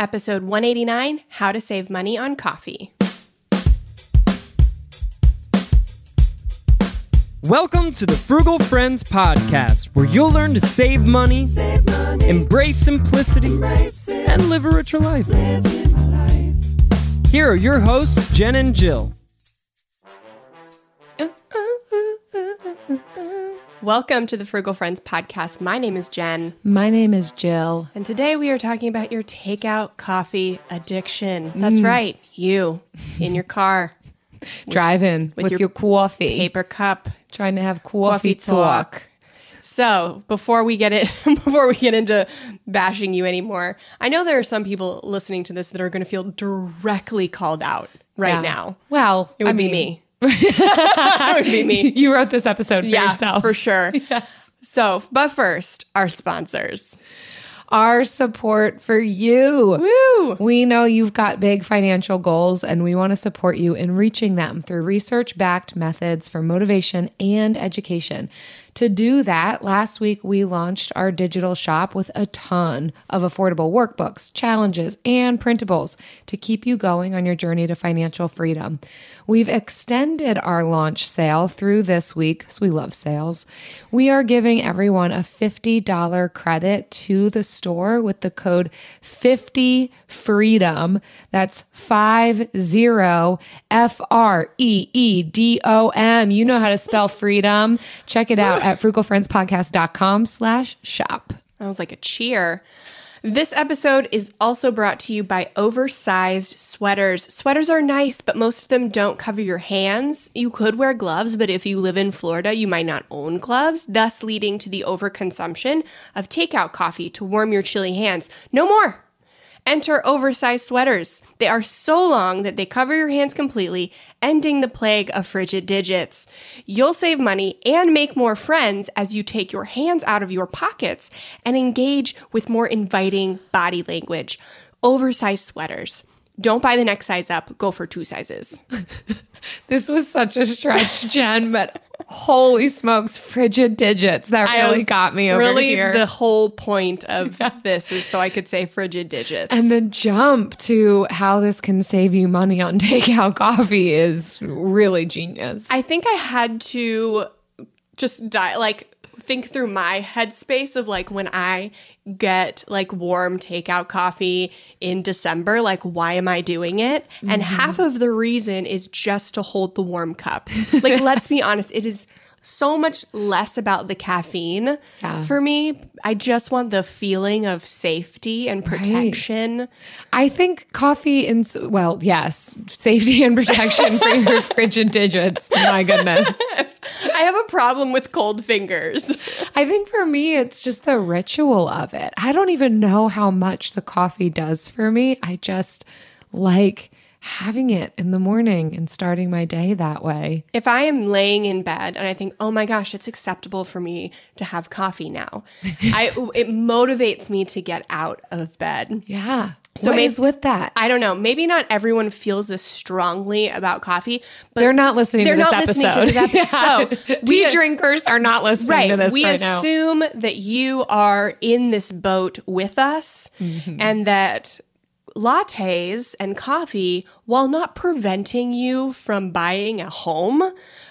Episode 189 How to Save Money on Coffee. Welcome to the Frugal Friends Podcast, where you'll learn to save money, embrace simplicity, and live a richer life. Here are your hosts, Jen and Jill. Welcome to the Frugal Friends Podcast. My name is Jen, My name is Jill. and today we are talking about your takeout coffee addiction. That's mm. right, you in your car, Driving with, your your, coffee. paper cup, Trying to have coffee coffee, talk. talk. So before we get it, before we get into bashing you anymore, I know there are some people listening to this that are going to feel directly called out right Yeah. now. Well, It would I be mean, me. It would be me. You wrote this episode for yeah, yourself. for sure. Yes. So, but first, our sponsors. Our support for you. Woo! We know you've got big financial goals, and we want to support you in reaching them through research backed methods for motivation and education. To do that, last week we launched our digital shop with a ton of affordable workbooks, challenges, and printables to keep you going on your journey to financial freedom. We've extended our launch sale through this week because we love sales. We are giving everyone a $50 credit to the store with the code 50 freedom. That's 50 F R E E D O M. You know how to spell freedom. Check it out at frugalfriendspodcast.com slash shop. That was like a cheer. This episode is also brought to you by oversized sweaters. Sweaters are nice, but most of them don't cover your hands. You could wear gloves, but if you live in Florida, you might not own gloves, thus leading to the overconsumption of takeout coffee to warm your chilly hands. No more! Enter oversized sweaters. They are so long that they cover your hands completely, ending the plague of frigid digits. You'll save money and make more friends as you take your hands out of your pockets and engage with more inviting body language. Oversized sweaters. Don't buy the next size up, go for two sizes. This was such a stretch, Jen, but holy smokes, frigid digits. That really got me over really, here. the whole point of this is so I could say frigid digits. and the jump to how this can save you money on takeout coffee is really genius. I think I had to just die like think through my headspace of like when I get like warm takeout coffee in December, like why am I doing it? And mm-hmm. half of the reason is just to hold the warm cup. Like let's be honest, it is so much less about the caffeine Yeah. for me. I just want the feeling of safety and protection. I think coffee and well, yes, safety and protection for your frigid digits. My goodness. I have a problem with cold fingers. I think for me, it's just the ritual of it. I don't even know how much the coffee does for me. I just like having it in the morning and starting my day that way. If I am laying in bed and I think, "Oh my gosh, it's acceptable for me to have coffee now." I it motivates me to get out of bed. Yeah. So what maybe- is with that? I don't know. Maybe not everyone feels this strongly about coffee, but They're not listening they're to this not episode. listening to this episode. Yeah. We- Tea drinkers are not listening right. to this we right now. assume that you are in this boat with us Mm-hmm. and that lattes and coffee, while not preventing you from buying a home,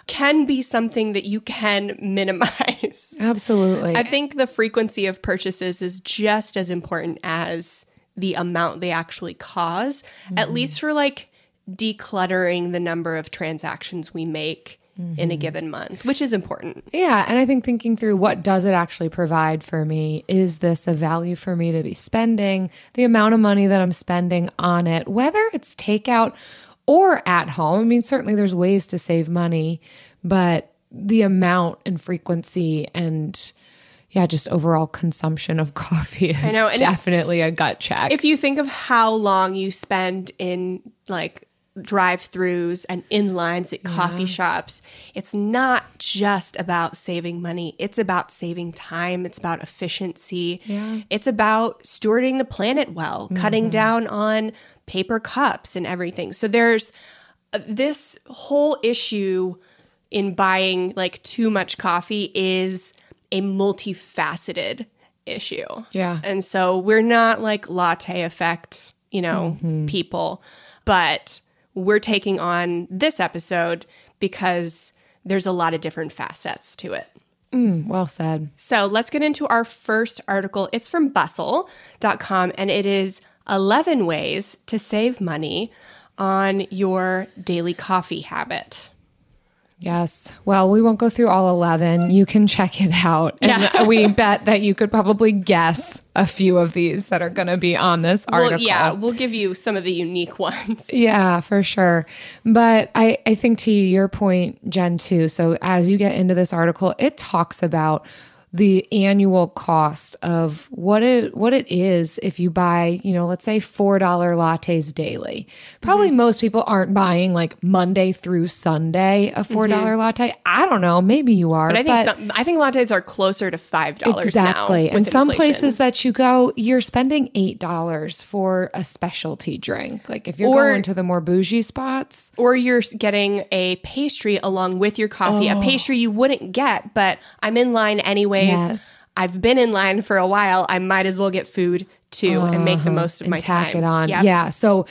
can be something that you can minimize. Absolutely. I think the frequency of purchases is just as important as the amount they actually cause, at mm-hmm. least for like decluttering the number of transactions we make in a mm-hmm. given month, which is important. Yeah, and I think thinking through what does it actually provide for me? Is this a value for me to be spending? The amount of money that I'm spending on it, whether it's takeout or at home. I mean, certainly there's ways to save money, but the amount and frequency and yeah, just overall consumption of coffee is know, and if- definitely a gut check. If you think of how long you spend in like drive-throughs and in lines at coffee shops, it's not just about saving money. It's about saving time. It's about efficiency. Yeah. It's about stewarding the planet well, cutting down on paper cups and everything. So there's uh, this whole issue in buying like too much coffee is a multifaceted issue. Yeah. And so we're not like latte effect, you know, people, but we're taking on this episode because there's a lot of different facets to it. Mm, well said. So let's get into our first article. It's from bustle.com and it is 11 ways to save money on your daily coffee habit. Yes. Well, we won't go through all 11. You can check it out. And Yeah. we bet that you could probably guess a few of these that are going to be on this article. Well, yeah, we'll give you some of the unique ones. Yeah, for sure. But I, I think to your point, Jen, too. So as you get into this article, it talks about the annual cost of what it what it is if you buy, you know, let's say four dollar lattes daily. Probably mm-hmm. most people aren't buying like Monday through Sunday a four mm-hmm. dollar latte. I don't know, maybe you are. But I think some, I think lattes are closer to five dollars Exactly. now. and some inflation. places that you go, you're spending eight dollars for a specialty drink. Like if you're Or- going to the more bougie spots. or you're getting a pastry along with your coffee, Oh. a pastry you wouldn't get, but I'm in line anyways. Yes. I've been in line for a while. I might as well get food too and make the most of Uh-huh. and my tack time. it on. Yep. Yeah. So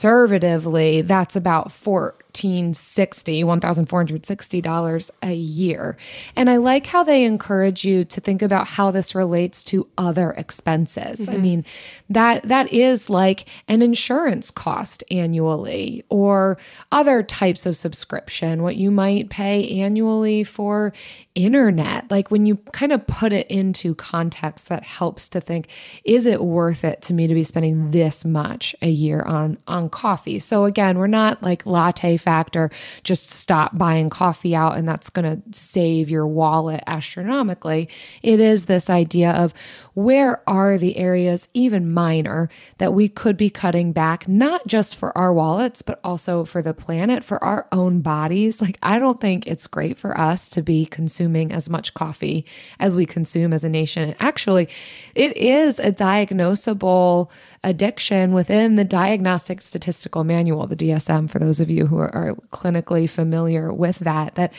conservatively, that's about fourteen sixty, one thousand four hundred sixty dollars a year. And I like how they encourage you to think about how this relates to other expenses. Mm-hmm. I mean, that that is like an insurance cost annually or other types of subscription, what you might pay annually for internet. Like when you kind of put it into context that helps to think, is it worth it to me to be spending this much a year on on coffee? So again, we're not like latte factor, just stop buying coffee out and that's going to save your wallet astronomically. It is this idea of where are the areas even minor that we could be cutting back not just for our wallets but also for the planet, for our own bodies. Like I don't think it's great for us to be consuming as much coffee as we consume as a nation. And actually, it is a diagnosable addiction within the Diagnostic Statistical Manual, the DSM, for those of you who are, clinically familiar with that, that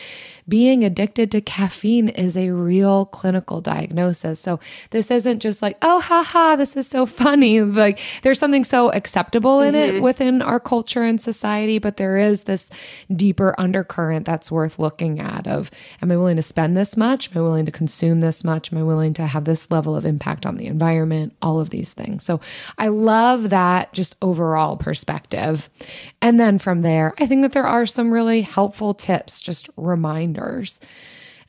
being addicted to caffeine is a real clinical diagnosis. So this isn't just like, oh, haha, this is so funny. Like there's something so acceptable in it mm-hmm. within our culture and society, but there is this deeper undercurrent that's worth looking at of, am I willing to spend this much? Am I willing to consume this much? Am I willing to have this level of impact on the environment? All of these things. So I love that just overall perspective. And then from there, I think that there are some really helpful tips, just reminders.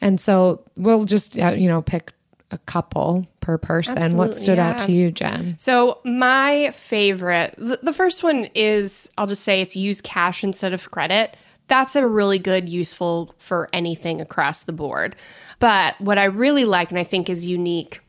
And so we'll just, uh, you know, pick a couple per person. what Absolutely, stood out to you, Jen? So my favorite, the, the first one is I'll just say it's use cash instead of credit. That's a really good, useful for anything across the board. But what I really like and I think is unique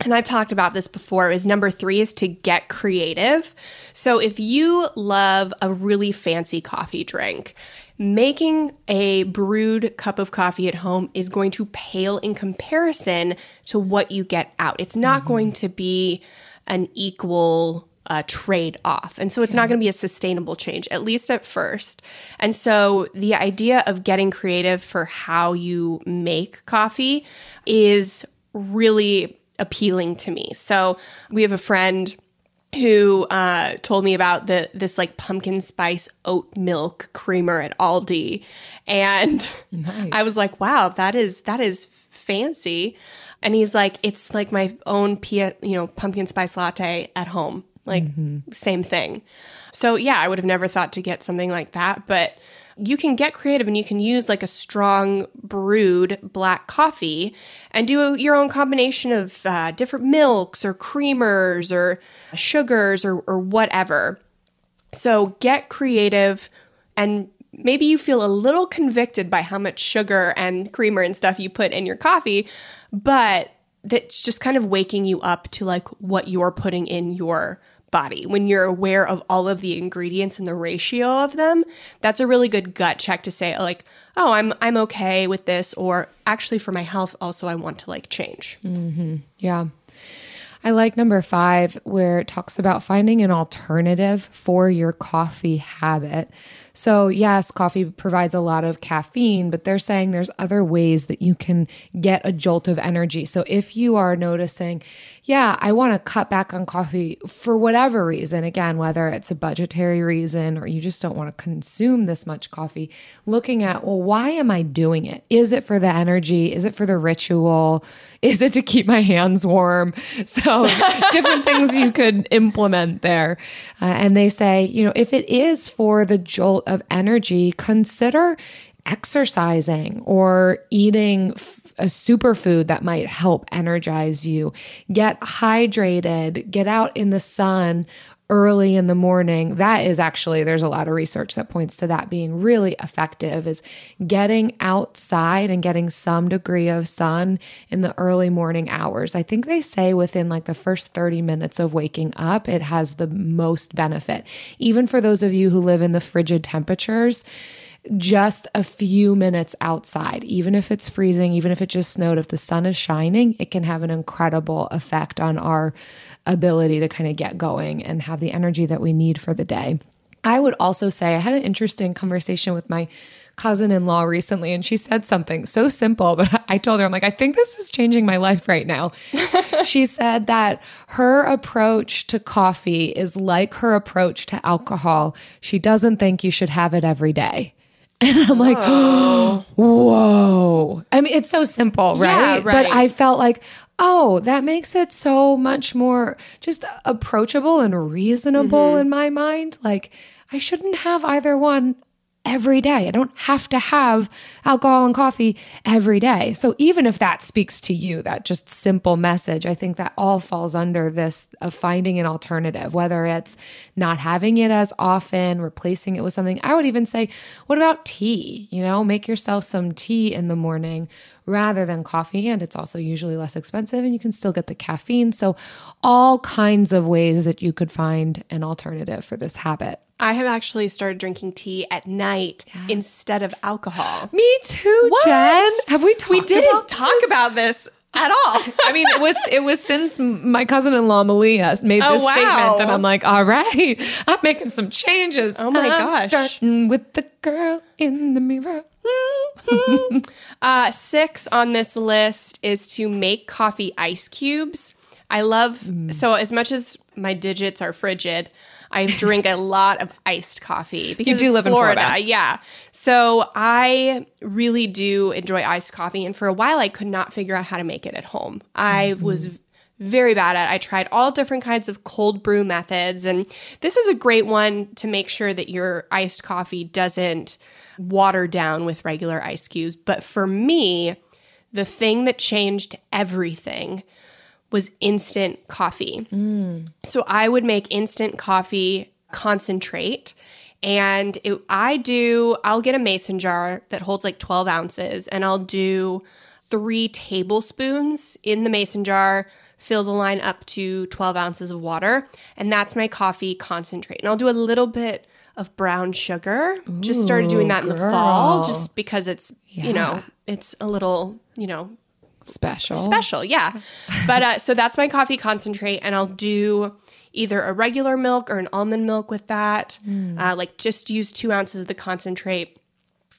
and I've talked about this before, is number three is to get creative. So if you love a really fancy coffee drink, making a brewed cup of coffee at home is going to pale in comparison to what you get out. It's not going to be an equal uh, trade off. And so it's not going to be a sustainable change, at least at first. And so the idea of getting creative for how you make coffee is really appealing to me. So we have a friend who uh, told me about the this like pumpkin spice oat milk creamer at Aldi, and I was like, "Wow, that is that is fancy." And he's like, "It's like my own pia, you know pumpkin spice latte at home, like same thing." So yeah, I would have never thought to get something like that, but you can get creative and you can use like a strong brewed black coffee and do your own combination of uh, different milks or creamers or sugars or, or whatever. So get creative and maybe you feel a little convicted by how much sugar and creamer and stuff you put in your coffee, but that's just kind of waking you up to like what you're putting in your body. When you're aware of all of the ingredients and the ratio of them, that's a really good gut check to say like, "Oh, I'm I'm okay with this," or actually for my health also I want to like change. Mm-hmm. Yeah. I like number five, where it talks about finding an alternative for your coffee habit. So, yes, coffee provides a lot of caffeine, but they're saying there's other ways that you can get a jolt of energy. So, if you are noticing, yeah, I want to cut back on coffee for whatever reason, again, whether it's a budgetary reason or you just don't want to consume this much coffee, looking at, well, why am I doing it? Is it for the energy? Is it for the ritual? Is it to keep my hands warm? So, different things you could implement there. Uh, and they say, you know, if it is for the jolt of energy, consider exercising or eating a superfood that might help energize you. Get hydrated, get out in the sun early in the morning that is actually there's a lot of research that points to that being really effective is getting outside and getting some degree of sun in the early morning hours. I think they say within like the first 30 minutes of waking up it has the most benefit. Even for those of you who live in the frigid temperatures just a few minutes outside, even if it's freezing, even if it just snowed, if the sun is shining, it can have an incredible effect on our ability to kind of get going and have the energy that we need for the day. I would also say I had an interesting conversation with my cousin in law recently, and she said something so simple, but I told her, I'm like, I think this is changing my life right now. she said that her approach to coffee is like her approach to alcohol. She doesn't think you should have it every day. And I'm like, whoa. I mean, it's so simple, right? Yeah, But. I felt like, oh, that makes it so much more just approachable and reasonable mm-hmm. in my mind. Like, I shouldn't have either one every day. I don't have to have alcohol and coffee every day. So even if that speaks to you, that just simple message, I think that all falls under this of finding an alternative, whether it's not having it as often, replacing it with something. I would even say, what about tea? You know, make yourself some tea in the morning rather than coffee and it's also usually less expensive and you can still get the caffeine. So all kinds of ways that you could find an alternative for this habit. I have actually started drinking tea at night instead of alcohol. Me too, What? Jen. Have we talked We didn't about talk this? about this at all. I mean, it was it was since my cousin-in-law Malia made Oh, this wow. statement that I'm like, all right, I'm making some changes. Oh, my I'm gosh. starting with the girl in the mirror. Uh, six on this list is to make coffee ice cubes. I love Mm. so as much as my digits are frigid, I drink a lot of iced coffee because you do live in Florida. Yeah, so I really do enjoy iced coffee, and for a while I could not figure out how to make it at home. I Mm-hmm. was very bad at. it. I tried all different kinds of cold brew methods, and this is a great one to make sure that your iced coffee doesn't water down with regular ice cubes. But for me, the thing that changed everything was instant coffee. So I would make instant coffee concentrate. And it, I do, I'll get a mason jar that holds like 12 ounces and I'll do three tablespoons in the mason jar, fill the line up to 12 ounces of water. And that's my coffee concentrate. And I'll do a little bit of brown sugar. just started doing that in the fall just because it's, you know, it's a little, you know, Special. special. Yeah. but uh, so that's my coffee concentrate, and I'll do either a regular milk or an almond milk with that. Uh, like just use two ounces of the concentrate.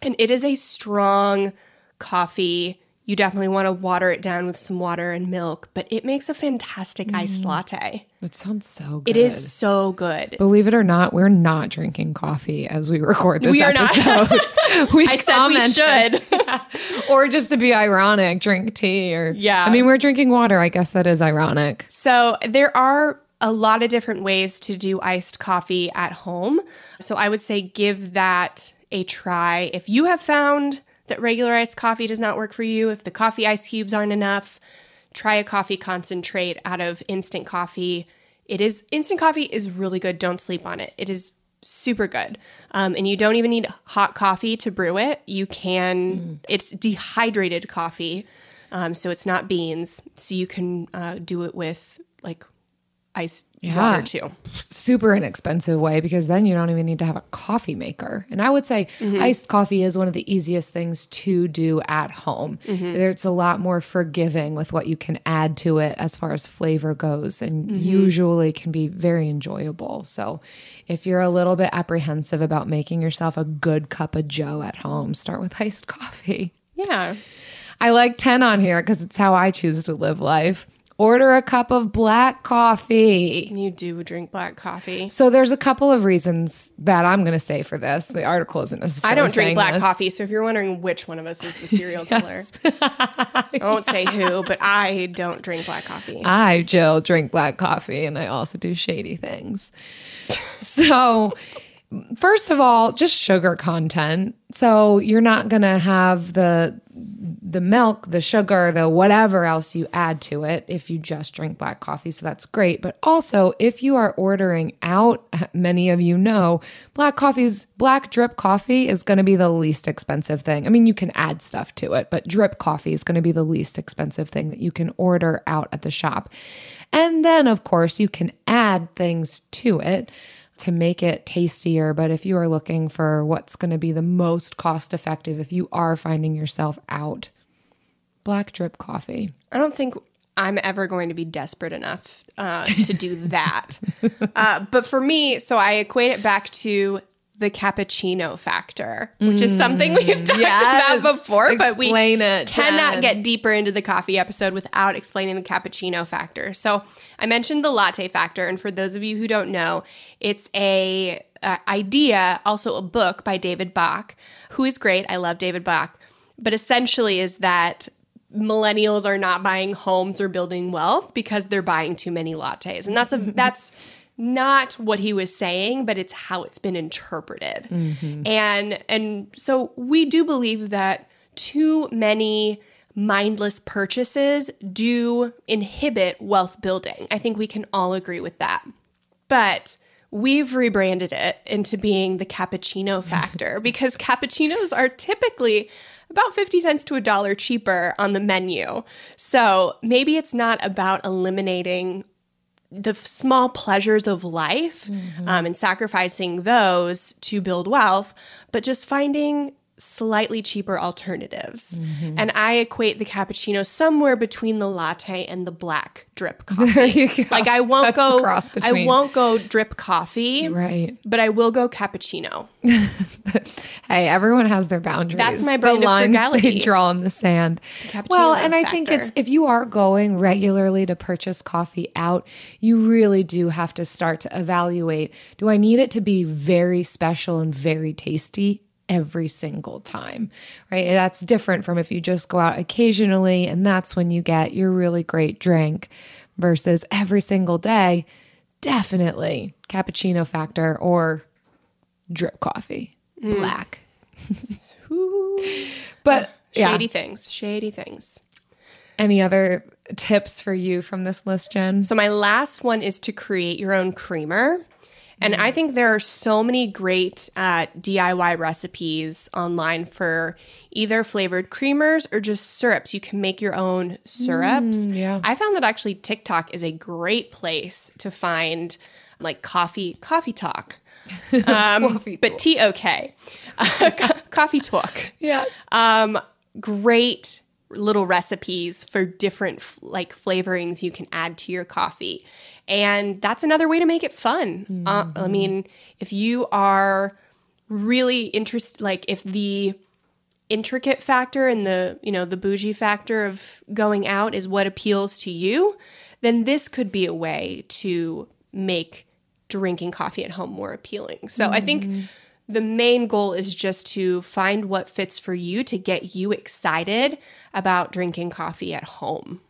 And it is a strong coffee. You definitely want to water it down with some water and milk, but it makes a fantastic iced mm. latte. That sounds so good. It is so good. Believe it or not, we're not drinking coffee as we record this We are not. episode. we I said we should. or just to be ironic, drink tea or Yeah. I mean, we're drinking water. I guess that is ironic. So there are a lot of different ways to do iced coffee at home. So I would say give that a try. If you have found that regular iced coffee does not work for you, if the coffee ice cubes aren't enough, try a coffee concentrate out of instant coffee. It is instant coffee is really good. Don't sleep on it. It is super good. Um, and you don't even need hot coffee to brew it. You can, it's dehydrated coffee. Um, so it's not beans. So you can uh, do it with like ice Yeah. water too. Super inexpensive way because then you don't even need to have a coffee maker. And I would say mm-hmm. iced coffee is one of the easiest things to do at home. Mm-hmm. It's a lot more forgiving with what you can add to it as far as flavor goes and mm-hmm. usually can be very enjoyable. So if you're a little bit apprehensive about making yourself a good cup of joe at home, start with iced coffee. Yeah. I like 10 on here because it's how I choose to live life. Order a cup of black coffee. You do drink black coffee. So there's a couple of reasons that I'm going to say for this. The article isn't necessarily I don't drink black this. coffee. So if you're wondering which one of us is the serial killer, I won't say who, but I don't drink black coffee. I, Jill, drink black coffee and I also do shady things. so, first of all, just sugar content. So, you're not going to have the the milk, the sugar, the whatever else you add to it if you just drink black coffee. So that's great. But also, if you are ordering out, many of you know, black coffee's black drip coffee is going to be the least expensive thing. I mean, you can add stuff to it, but drip coffee is going to be the least expensive thing that you can order out at the shop. And then, of course, you can add things to it to make it tastier. But if you are looking for what's going to be the most cost effective, if you are finding yourself out, black drip coffee. I don't think I'm ever going to be desperate enough uh, to do that. uh, but for me, so I equate it back to the cappuccino factor, which is something we've talked Yes. about before, but we it, cannot Jen. get deeper into the coffee episode without explaining the cappuccino factor. So I mentioned the latte factor, and for those of you who don't know, it's a uh, idea, also a book by David Bach, who is great. I love David Bach, but essentially is that millennials are not buying homes or building wealth because they're buying too many lattes, and that's a mm-hmm. that's not what he was saying, but it's how it's been interpreted. Mm-hmm. And and so we do believe that too many mindless purchases do inhibit wealth building. I think we can all agree with that. But we've rebranded it into being the cappuccino factor because cappuccinos are typically about 50 cents to a dollar cheaper on the menu. So maybe it's not about eliminating the small pleasures of life um, and sacrificing those to build wealth, but just finding slightly cheaper alternatives. Mm-hmm. And I equate the cappuccino somewhere between the latte and the black drip coffee. There you go. Like I won't That's the go cross I won't go drip coffee, Right. but I will go cappuccino. Hey, everyone has their boundaries. That's my the brand of lines they draw in the sand. cappuccino Well, and I think it's if you are going regularly to purchase coffee out, you really do have to start to evaluate: Do I need it to be very special and very tasty? Every single time, right? That's different from if you just go out occasionally and that's when you get your really great drink versus every single day. Definitely cappuccino factor or drip coffee, Mm. black. but yeah, Shady things, shady things. any other tips for you from this list, Jen? So my last one is to create your own creamer. And I think there are so many great uh, DIY recipes online for either flavored creamers or just syrups. You can make your own syrups. yeah. I found that actually TikTok is a great place to find like coffee coffee talk. Um, but T O K, coffee talk Yes. um, great little recipes for different f- like flavorings you can add to your coffee. And that's another way to make it fun. Uh, i mean if you are really interested like if the intricate factor and the you know the bougie factor of going out is what appeals to you then this could be a way to make drinking coffee at home more appealing. So i think the main goal is just to find what fits for you to get you excited about drinking coffee at home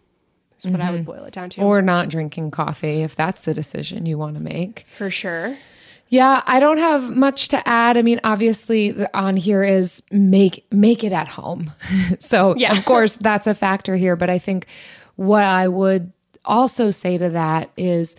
is what i would mm-hmm. boil it down to Or not drinking coffee if that's the decision you want to make. for sure Yeah, I don't have much to add. I mean, obviously on here is make make it at home. so, Yeah. of course, that's a factor here, but I think what I would also say to that is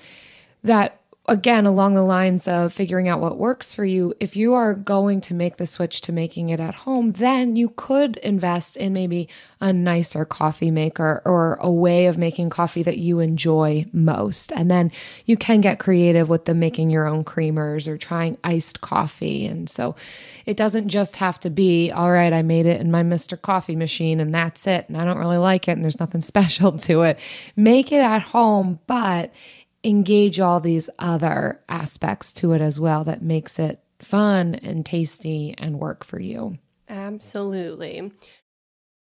that again, along the lines of figuring out what works for you, if you are going to make the switch to making it at home, then you could invest in maybe a nicer coffee maker or a way of making coffee that you enjoy most. And then you can get creative with the making your own creamers or trying iced coffee. And so it doesn't just have to be, all right, I made it in my Mr. Coffee machine and that's it. And I don't really like it and there's nothing special to it. Make it at home, but engage all these other aspects to it as well that makes it fun and tasty and work for you. absolutely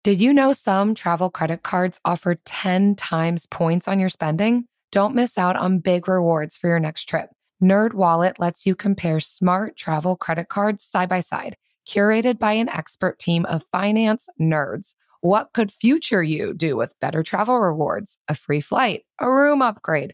Did you know some travel credit cards offer 10 times points on your spending? Don't miss out on big rewards for your next trip. Nerd Wallet lets you compare smart travel credit cards side by side, curated by an expert team of finance nerds. What could future you do with better travel rewards, a free flight, a room upgrade?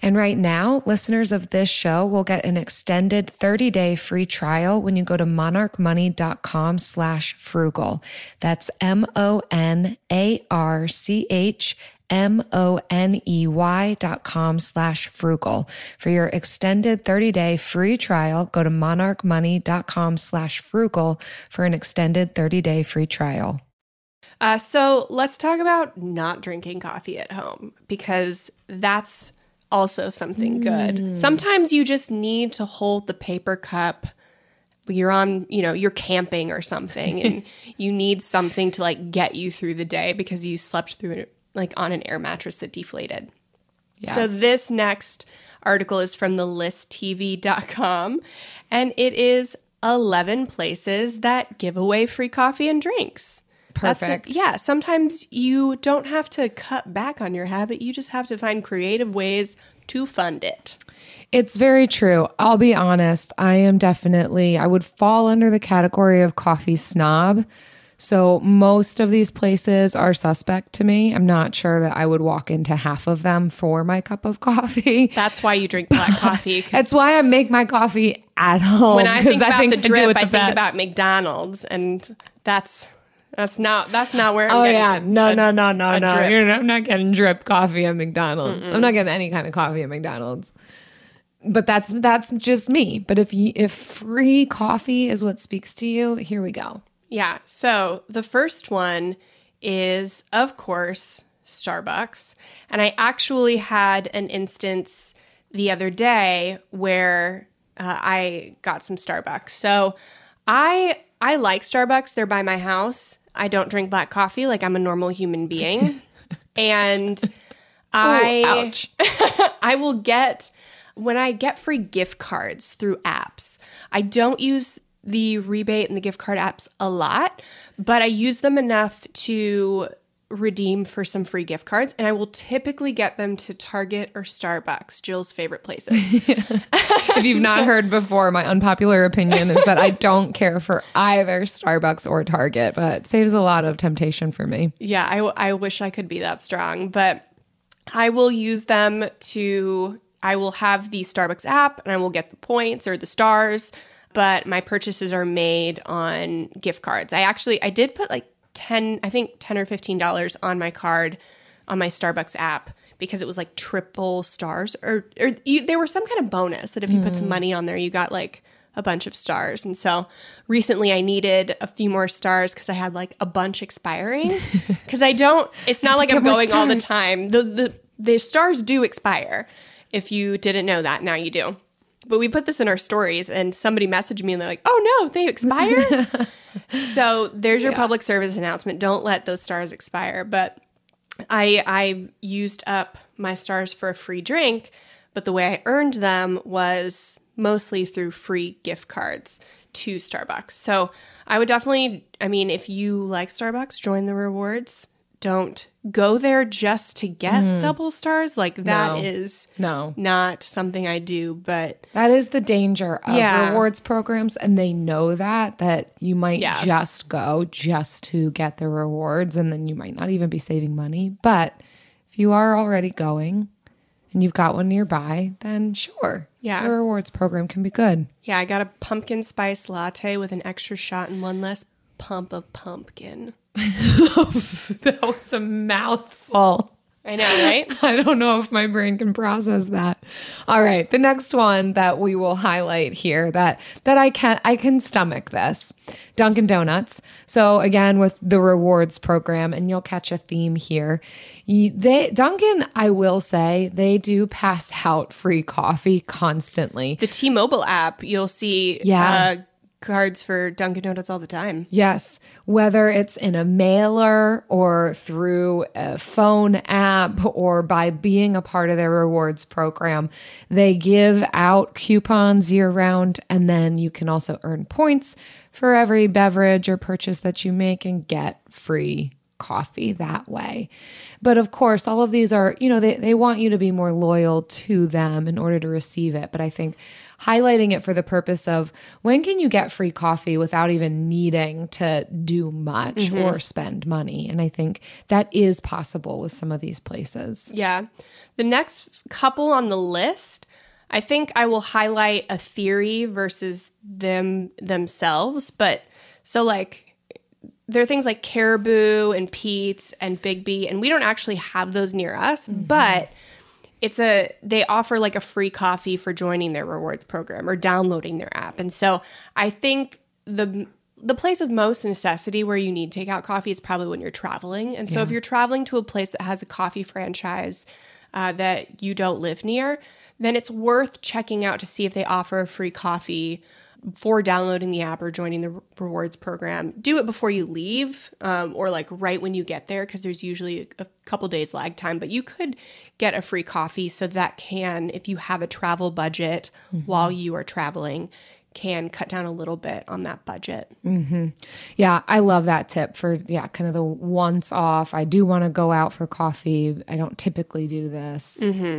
And right now, listeners of this show will get an extended 30-day free trial when you go to monarchmoney.com slash frugal. That's M-O-N-A-R-C-H M-O-N-E-Y dot com slash frugal. For your extended 30-day free trial, go to monarchmoney.com slash frugal for an extended 30-day free trial. Uh, so let's talk about not drinking coffee at home because that's also something good. Hmm. Sometimes you just need to hold the paper cup. You're on, you know, you're camping or something and you need something to like get you through the day because you slept through it like on an air mattress that deflated. So this next article is from the listtv.com and it is 11 places that give away free coffee and drinks. Perfect. yeah, sometimes you don't have to cut back on your habit. You just have to find creative ways to fund it. It's very true. I'll be honest. I am definitely, I would fall under the category of coffee snob. So most of these places are suspect to me. I'm not sure that I would walk into half of them for my cup of coffee. That's why you drink black coffee. That's why I make my coffee at home. when I think about I the drip, it I think best. about McDonald's, and that's that's not that's not where. I'm Oh yeah, no, a- no, no, no, no. drip. You're not, I'm not getting drip coffee at McDonald's. I'm not getting any kind of coffee at McDonald's. But that's that's just me. But if you, if free coffee is what speaks to you, here we go. Yeah. So the first one is, of course, Starbucks. And I actually had an instance the other day where uh, I got some Starbucks. So I I like Starbucks. They're by my house. I don't drink black coffee like I'm a normal human being. and I ouch. I will get when I get free gift cards through apps. I don't use the rebate and the gift card apps a lot, but I use them enough to redeem for some free gift cards and I will typically get them to Target or Starbucks, Jill's favorite places. if you've not heard before, my unpopular opinion is that I don't care for either Starbucks or Target, but it saves a lot of temptation for me. Yeah, I, w- I wish I could be that strong, but I will use them to, I will have the Starbucks app and I will get the points or the stars, but my purchases are made on gift cards. I actually, I did put like 10, I think 10 or $15 on my card on my Starbucks app because it was like triple stars or, or you, there was some kind of bonus that if you put some money on there, you got like a bunch of stars. And so recently I needed a few more stars because I had like a bunch expiring. Because I don't, it's not like I'm going all the time. The, the, the stars do expire. If you didn't know that, now you do. But we put this in our stories and somebody messaged me and they're like, oh no, they expire? so there's your public service announcement. Don't let those stars expire. But I I used up my stars for a free drink, but the way I earned them was mostly through free gift cards to Starbucks. So I would definitely I mean if you like Starbucks, join the rewards. Don't go there just to get mm-hmm. double stars. Like that is No. not something I do, but That is the danger of Yeah. rewards programs, and they know that that you might Yeah. just go just to get the rewards, and then you might not even be saving money. But if you are already going and you've got one nearby, then sure, Yeah. the rewards program can be good. yeah, I got a pumpkin spice latte with an extra shot and one less pump of pumpkin. that was a mouthful. I know, right? I don't know if my brain can process that. All right, the next one that we will highlight here that that I can I can stomach this. Dunkin' Donuts. So again with the rewards program and you'll catch a theme here. You- They Dunkin' I will say they do pass out free coffee constantly. the T-Mobile app, you'll see Yeah. uh, cards for Dunkin' Donuts all the time. Yes, whether it's in a mailer or through a phone app or by being a part of their rewards program, they give out coupons year round and then you can also earn points for every beverage or purchase that you make and get free coffee that way. But of course, all of these are, you know, they, they want you to be more loyal to them in order to receive it. But I think highlighting it for the purpose of when can you get free coffee without even needing to do much mm-hmm. or spend money? And I think that is possible with some of these places. Yeah. The next couple on the list, I think I will highlight a theory versus them themselves. But so, like, there are things like Caribou and Pete's and Biggby, and we don't actually have those near us, mm-hmm. but it's a they offer like a free coffee for joining their rewards program or downloading their app. And so I think the the place of most necessity where you need takeout coffee is probably when you're traveling. And so if you're traveling to a place that has a coffee franchise uh, that you don't live near, then it's worth checking out to see if they offer a free coffee for downloading the app or joining the rewards program. Do it before you leave um, or like right when you get there because there's usually a, couple days lag time. But you could get a free coffee so that can, if you have a travel budget while you are traveling, can cut down a little bit on that budget. Yeah, I love that tip for yeah, kind of the once off. I do want to go out for coffee. I don't typically do this.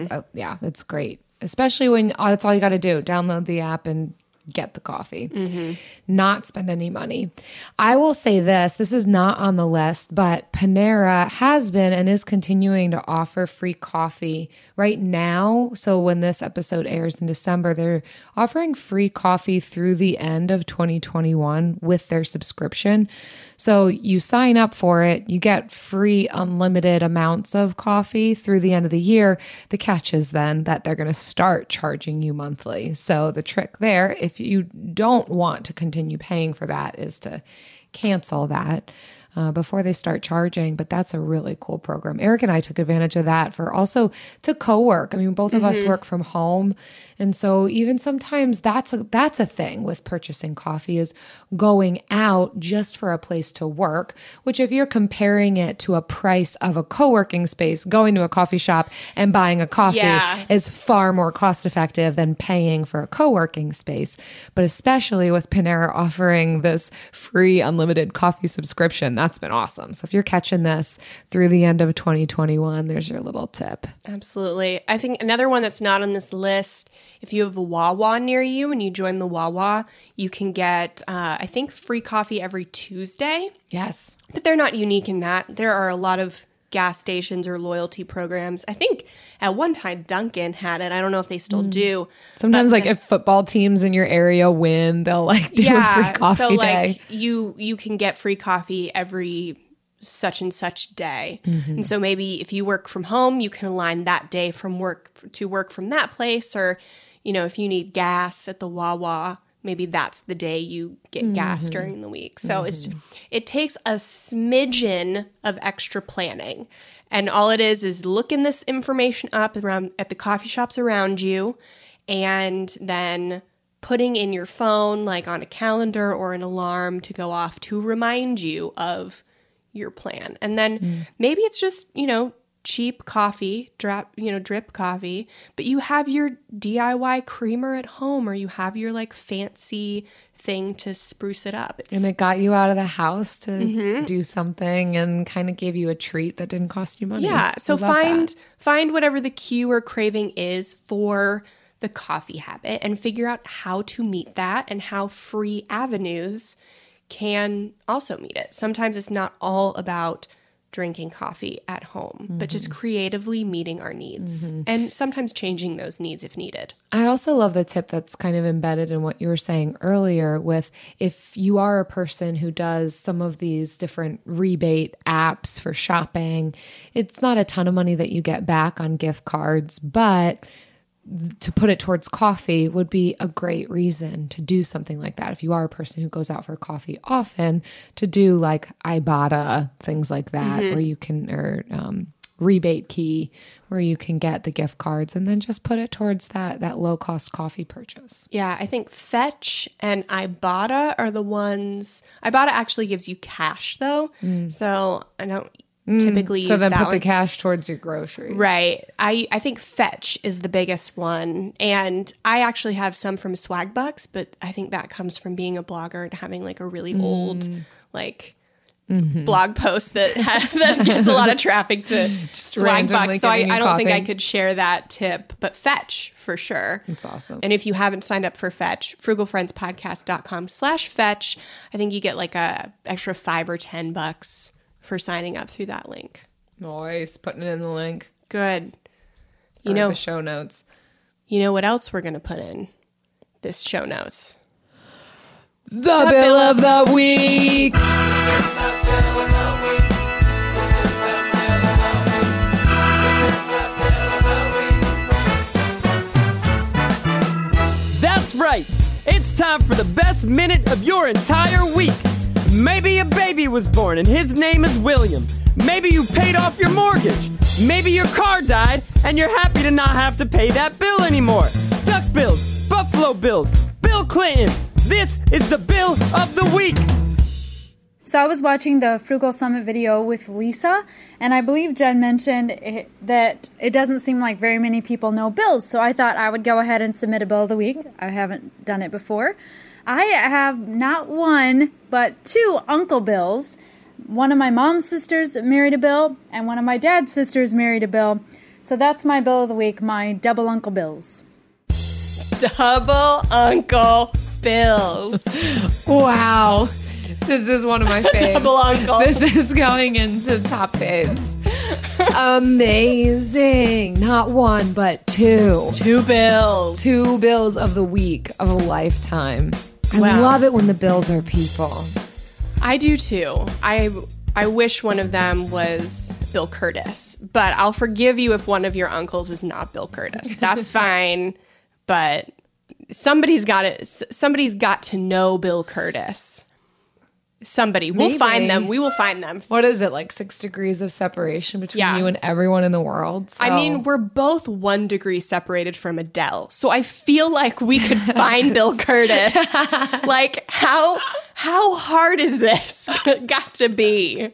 Uh, yeah, that's great. Especially when oh, that's all you got to do. Download the app and get the coffee. Mm-hmm. Not spend any money. I will say this, this is not on the list, but Panera has been and is continuing to offer free coffee right now. So when this episode airs in December, they're offering free coffee through the end of 2021 with their subscription. So you sign up for it, you get free unlimited amounts of coffee through the end of the year. The catch is then that they're going to start charging you monthly. So the trick there, if you don't want to continue paying for that, is to cancel that. Uh, before they start charging. But that's a really cool program. Eric and I took advantage of that for also to co-work. I mean, both of us work from home, and so even sometimes that's a that's a thing with purchasing coffee is going out just for a place to work. Which if you're comparing it to a price of a co-working space, going to a coffee shop and buying a coffee Yeah. is far more cost effective than paying for a co-working space but especially with panera offering this free unlimited coffee subscription that's been awesome so if you're catching this through the end of 2021 there's your little tip Absolutely. I think another one that's not on this list, if you have a Wawa near you and you join the Wawa, you can get, uh, I think, free coffee every Tuesday. yes But they're not unique in that. There are a lot of gas stations or loyalty programs. I think at one time Dunkin' had it. I don't know if they still do. sometimes like if football teams in your area win they'll like do a free coffee so day like you you can get free coffee every such and such day. Mm-hmm. And so maybe if you work from home, you can align that day from work to work from that place or you know, if you need gas at the Wawa, maybe that's the day you get gas Mm-hmm. during the week. So it's it takes a smidgen of extra planning. And all it is is looking this information up around at the coffee shops around you and then putting in your phone like on a calendar or an alarm to go off to remind you of your plan. And then maybe it's just, you know, cheap coffee, drop, you know, drip coffee, but you have your DIY creamer at home or you have your like fancy thing to spruce it up. It's and it got you out of the house to mm-hmm. do something and kind of gave you a treat that didn't cost you money Yeah. So love that. find find whatever the cue or craving is for the coffee habit and figure out how to meet that and how free avenues can also meet it. Sometimes it's not all about drinking coffee at home, but just Mm-hmm. creatively meeting our needs and sometimes changing those needs if needed. I also love the tip that's kind of embedded in what you were saying earlier with if you are a person who does some of these different rebate apps for shopping, it's not a ton of money that you get back on gift cards, but to put it towards coffee would be a great reason to do something like that. If you are a person who goes out for coffee often, to do like Ibotta, things like that, where you can, or um, rebate key, where you can get the gift cards and then just put it towards that that low cost coffee purchase. Yeah, I think Fetch and Ibotta are the ones. Ibotta actually gives you cash though, so I don't typically Mm. So use then put one. the cash towards your groceries. Right. I, I think Fetch is the biggest one. And I actually have some from Swagbucks, but I think that comes from being a blogger and having like a really old, like, blog post that that gets a lot of traffic to Swagbucks. So I, I don't think I could share that tip, but Fetch for sure. It's awesome. And if you haven't signed up for Fetch, frugalfriendspodcast.com slash fetch, I think you get like a extra five or ten bucks for signing up through that link. Nice. Putting it in the link. Good. You You know, the show notes. you know what else we're going to put in this show notes? The bill of the week. That's right. It's time for the best minute of your entire week. Maybe a baby was born and his name is William. Maybe you paid off your mortgage. Maybe your car died and you're happy to not have to pay that bill anymore. Duck bills, Buffalo bills, Bill Clinton. This is the bill of the week. So I was watching the Frugal Summit video with Lisa, and I believe Jen mentioned it, that it doesn't seem like very many people know bills. So I thought I would go ahead and submit a bill of the week. I haven't done it before. I have not one, but two uncle bills. One of my mom's sisters married a bill, and one of my dad's sisters married a bill. So that's my bill of the week, my double uncle bills. Double Uncle Bills. Wow. This is one of my faves. Double uncle. This is going into top faves. Amazing. Not one, but two. Two bills. Two bills of the week of a lifetime. I Wow. love it when the bills are people. I do too. I I wish one of them was Bill Kurtis, but I'll forgive you if one of your uncles is not Bill Kurtis. That's fine, but somebody's got it. Somebody's got to know Bill Kurtis. Somebody. We'll find them. We will find them. What is it like six degrees of separation between Yeah. you and everyone in the world? I mean, we're both one degree separated from Adele. So I feel like we could find Bill Kurtis. like how how hard is this got to be?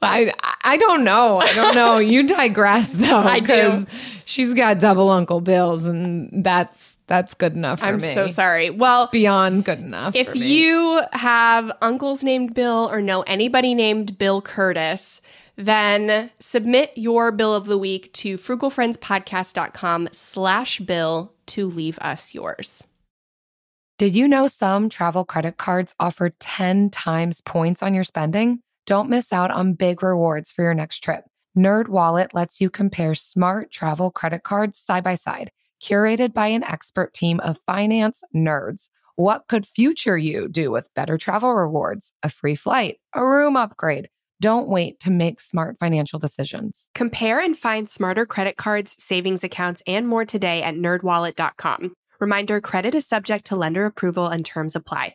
I I don't know. I don't know. You digress though. I do. She's got double Uncle Bills, and that's that's good enough for I'm me. so sorry. Well, Beyond good enough. if for me. you have uncles named Bill or know anybody named Bill Kurtis, then submit your bill of the week to frugalfriendspodcast.com slash bill to leave us yours. Did you know some travel credit cards offer 10 times points on your spending? Don't miss out on big rewards for your next trip. NerdWallet lets you compare smart travel credit cards side by side, curated by an expert team of finance nerds. What could future you do with better travel rewards, a free flight, a room upgrade? Don't wait to make smart financial decisions. Compare and find smarter credit cards, savings accounts, and more today at nerdwallet.com. Reminder credit is subject to lender approval and terms apply.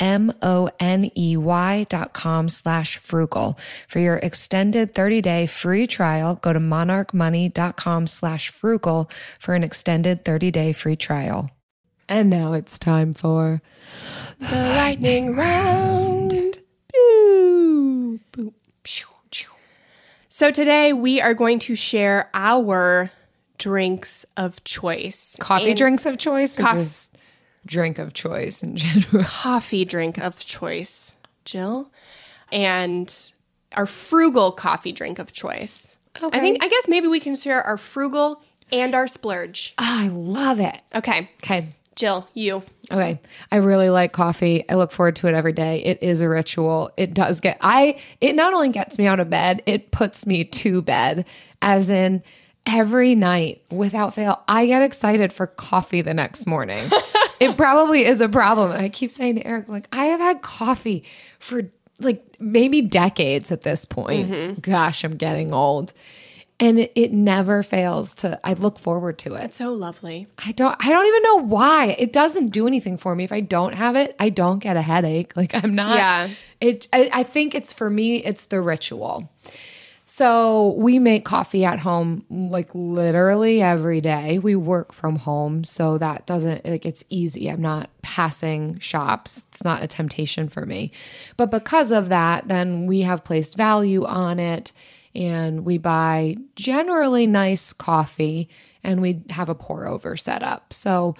M-O-N-E-Y dot com slash frugal. For your extended 30-day free trial, go to monarchmoney.com slash frugal for an extended 30-day free trial. And now it's time for The lightning round. Pew, boop, pew, pew. So today we are going to share our drinks of choice. coffee And drinks of choice or Coff- just drink of choice in general? Coffee drink of choice, Jill. And our frugal coffee drink of choice. Okay. I think I guess maybe we can share our frugal and our splurge. Ah, I love it. Okay. Okay. Jill, you. Okay. I really like coffee. I look forward to it every day. It is a ritual. It does get I it not only gets me out of bed, it puts me to bed as in every night without fail. I get excited for coffee the next morning. it probably is a problem. And I keep saying to Eric like I have had coffee for like maybe decades at this point. Mm-hmm. Gosh, I'm getting old. And it, it never fails to I look forward to it. It's so lovely. I don't I don't even know why. It doesn't do anything for me. If I don't have it, I don't get a headache. Like I'm not Yeah. It I, I think it's for me, it's the ritual. So we make coffee at home like literally every day. We work from home, so that doesn't like it's easy. I'm not passing shops. It's not a temptation for me. But because of that, then we have placed value on it and we buy generally nice coffee and we have a pour over setup. So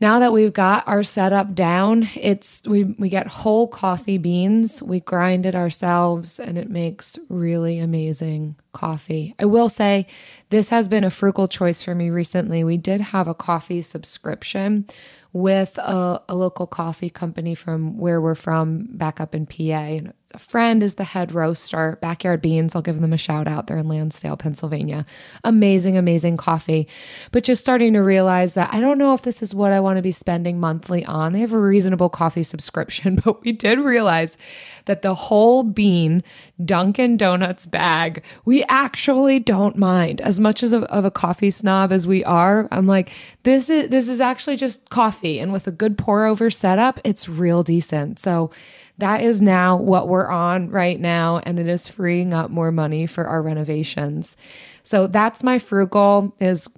now that we've got our setup down, it's we we get whole coffee beans, we grind it ourselves and it makes really amazing coffee. I will say this has been a frugal choice for me recently. We did have a coffee subscription with a, a local coffee company from where we're from back up in PA. And a friend is the head roaster, Backyard Beans. I'll give them a shout out. They're in Lansdale, Pennsylvania. Amazing, amazing coffee. But just starting to realize that I don't know if this is what I want to be spending monthly on. They have a reasonable coffee subscription, but we did realize that the whole bean Dunkin' Donuts bag, we actually don't mind as much as of, of a coffee snob as we are. I'm like, this is this is actually just coffee, and with a good pour over setup, it's real decent. So that is now what we're on right now, and it is freeing up more money for our renovations. So that's my frugal is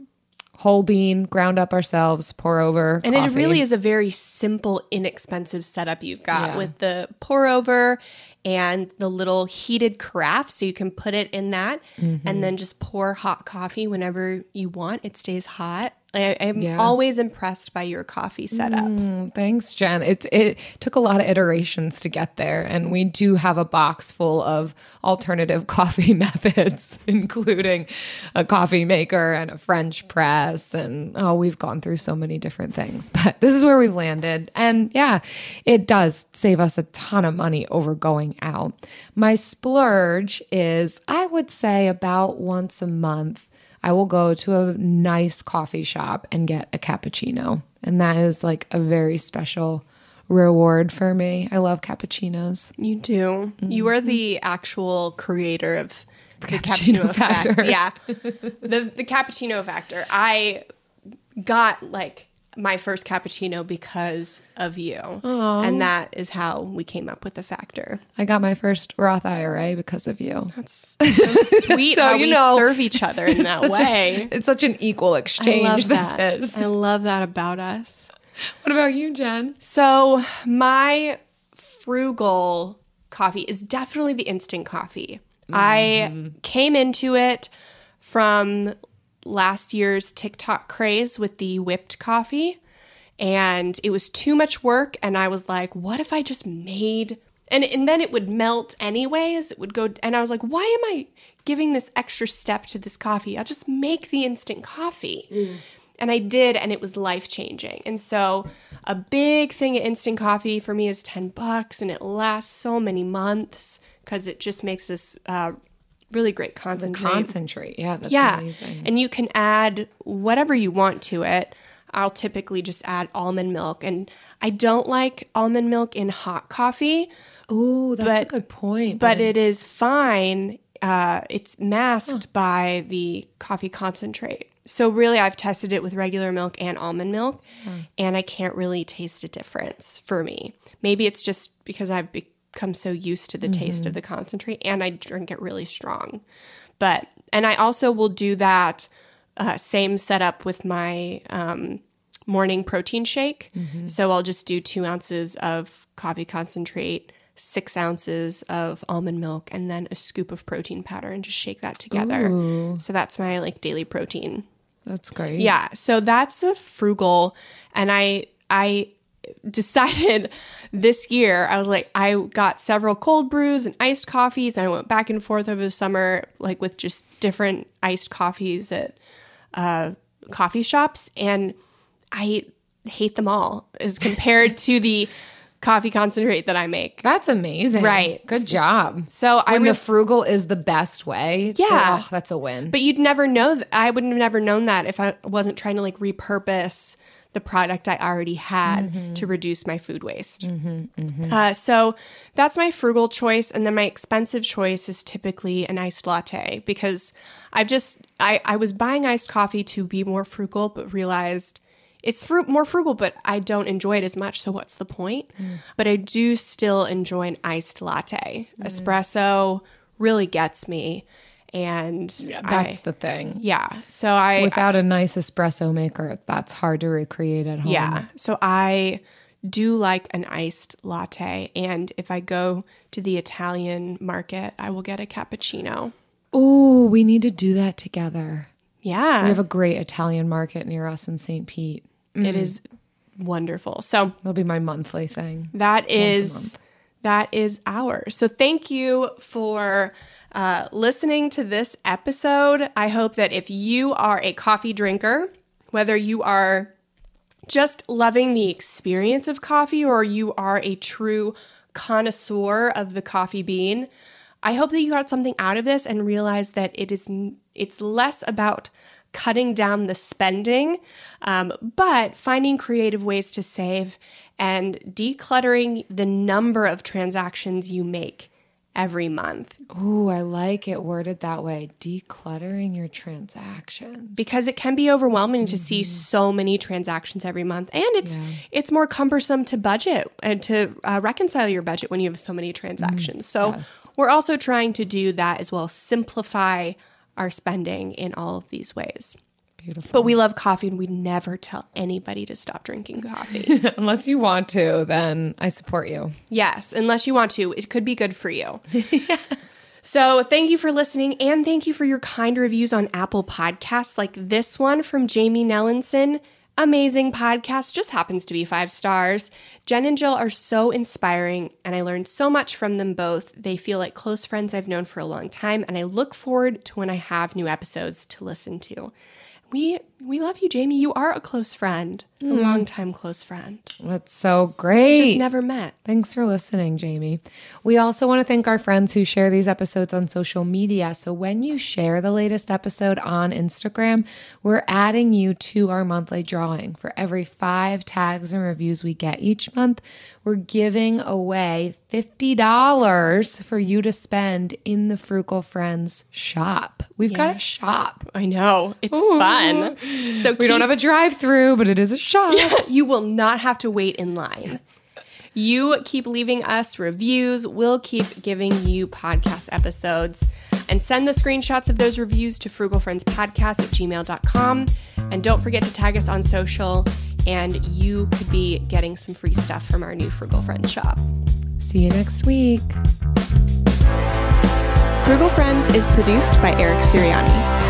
whole bean, ground up ourselves, pour over. And it really is a very simple, inexpensive setup you've got Yeah. with the pour over and the little heated carafe. So you can put it in that Mm-hmm. and then just pour hot coffee whenever you want. It stays hot. I, I'm Yeah. always impressed by your coffee setup. Mm, Thanks, Jen. It it took a lot of iterations to get there, and we do have a box full of alternative coffee methods, including a coffee maker and a French press, and oh, we've gone through so many different things. But this is where we've landed, and yeah, it does save us a ton of money over going out. My splurge is, I would say, about once a month. I will go to a nice coffee shop and get a cappuccino. And that is like a very special reward for me. I love cappuccinos. You do. You are the actual creator of the Mm-hmm. cappuccino cappuccino, effect. factor. Yeah. the the cappuccino factor. I got like my first cappuccino because of you. And that is how we came up with the factor. I got my first Roth IRA because of you. That's so sweet So, how you we know, serve each other in that Such a- way. it's such an equal I exchange love this that. is. I love that about us. What about you, Jen? So, my frugal coffee is definitely the instant coffee. I mm-hmm. came into it from last year's TikTok craze with the whipped coffee, and it was too much work. And I was like, what if I just made and and then it would melt anyways. It would go, and I was like, why am I giving this extra step to this coffee? I'll just make the instant coffee. And I did, and it was life changing. And so, a big thing at instant coffee for me is 10 bucks, and it lasts so many months because it just makes this uh, really great concentrate. Concentrate. Yeah, that's yeah. amazing. And you can add whatever you want to it. I'll typically just add almond milk. And I don't like almond milk in hot coffee, Ooh, that's a good point. but it is fine. Uh, it's masked by the coffee concentrate. So really, I've tested it with regular milk and almond milk, and I can't really taste a difference for me. Maybe it's just because I've become so used to the taste of the concentrate, and I drink it really strong. But and I also will do that uh, same setup with my um, morning protein shake. So I'll just do two ounces of coffee concentrate, six ounces of almond milk, and then a scoop of protein powder, and just shake that together. So that's my like daily protein. that's great. Yeah. So that's the frugal, and I I decided this year I was like I got several cold brews and iced coffees, and I went back and forth over the summer like with just different iced coffees at uh, coffee shops, and I hate them all as compared to the coffee concentrate that I make. That's amazing. Right. Good job. So I when re- the frugal is the best way. Yeah. Oh, that's a win. But you'd never know. Th- I wouldn't have never known that if I wasn't trying to like repurpose the product I already had mm-hmm. to reduce my food waste. Mm-hmm, mm-hmm. Uh, so that's my frugal choice, and then my expensive choice is typically an iced latte because I've just I I was buying iced coffee to be more frugal, but realized. It's fru- more frugal, but I don't enjoy it as much. So what's the point? Mm. But I do still enjoy an iced latte. Mm. Espresso really gets me, and that's I- the thing. yeah. So I Without a nice espresso maker, that's hard to recreate at home. yeah. So I do like an iced latte, and if I go to the Italian market, I will get a cappuccino. Oh, we need to do that together. Yeah, We have a great Italian market near us in St. Pete. it mm-hmm. is wonderful. So That'll be my monthly thing. that is that is ours. So thank you for uh, listening to this episode. I hope that if you are a coffee drinker, whether you are just loving the experience of coffee or you are a true connoisseur of the coffee bean, I hope that you got something out of this and realize that it is it's less about cutting down the spending, um, but finding creative ways to save and decluttering the number of transactions you make every month. Ooh, I like it worded that way. Decluttering your transactions. because it can be overwhelming to see so many transactions every month and it's it's more cumbersome to budget and to uh, reconcile your budget when you have so many transactions. So we're also trying to do that as well simplify our spending in all of these ways Beautiful. But we love coffee and we never tell anybody to stop drinking coffee. Unless you want to, then I support you. yes, unless you want to, it could be good for you. yes. So, thank you for listening and thank you for your kind reviews on Apple Podcasts like this one from Jamie Nellinson. Amazing podcast, just happens to be five stars. Jen and Jill are so inspiring, and I learned so much from them both. They feel like close friends I've known for a long time, and I look forward to when I have new episodes to listen to. We we love you, Jamie. You are a close friend, a mm. longtime close friend. That's so great. We Just never met. Thanks for listening, Jamie. We also want to thank our friends who share these episodes on social media. So when you share the latest episode on Instagram, we're adding you to our monthly drawing. For every five tags and reviews we get each month, we're giving away $50 for you to spend in the Frugal Friends shop. We've got a shop. I know it's fun. So We don't have a drive through, but it is a shop. you will not have to wait in line. You keep leaving us reviews. We'll keep giving you podcast episodes. And send the screenshots of those reviews to frugalfriendspodcast at gmail.com. And don't forget to tag us on social. And you could be getting some free stuff from our new Frugal Friends shop. See you next week. Frugal Friends is produced by Eric Sirianni.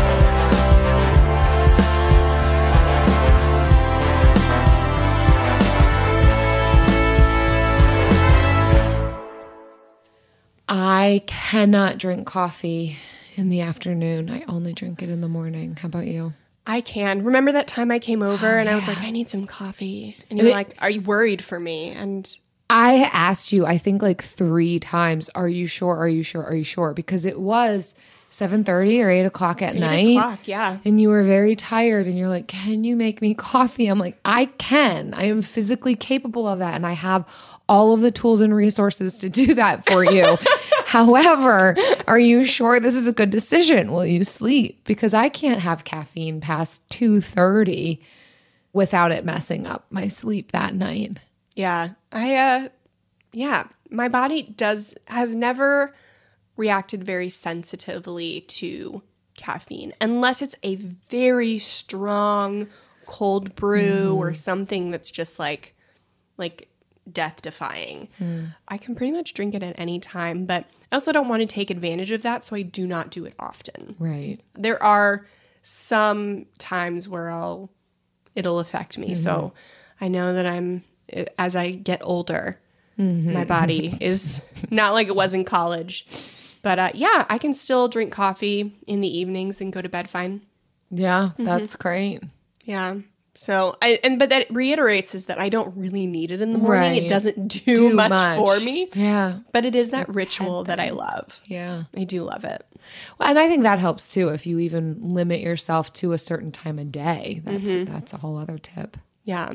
I cannot drink coffee in the afternoon. I only drink it in the morning. How about you? I can. Remember that time I came over oh, and I was like, I need some coffee. And you were like, Are you worried for me? And I asked you, I think like three times, are you sure? Are you sure? Are you sure? Because it was 7.30 or 8 o'clock at night. o'clock, yeah. And you were very tired and you're like, can you make me coffee? I'm like, I can. I am physically capable of that. And I have all of the tools and resources to do that for you. However, are you sure this is a good decision? Will you sleep? Because I can't have caffeine past 2.30 without it messing up my sleep that night. Yeah. I uh yeah, my body does has never reacted very sensitively to caffeine unless it's a very strong cold brew mm. or something that's just like like death defying. Hmm. I can pretty much drink it at any time, but I also don't want to take advantage of that, so I do not do it often. Right. There are some times where I'll it'll affect me. So mm-hmm. I know that I'm as I get older, mm-hmm. my body is not like it was in college. But uh, yeah, I can still drink coffee in the evenings and go to bed fine. Yeah, that's great. Yeah. So I and but that reiterates is that I don't really need it in the morning. Right. It doesn't do, Do much, much. for me. Yeah. But it is that ritual that I love. Yeah. I do love it. Well, and I think that helps too if you even limit yourself to a certain time of day. That's that's a whole other tip. Yeah.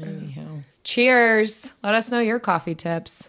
Anyhow. Cheers. Let us know your coffee tips.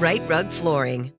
Rite Rug Flooring.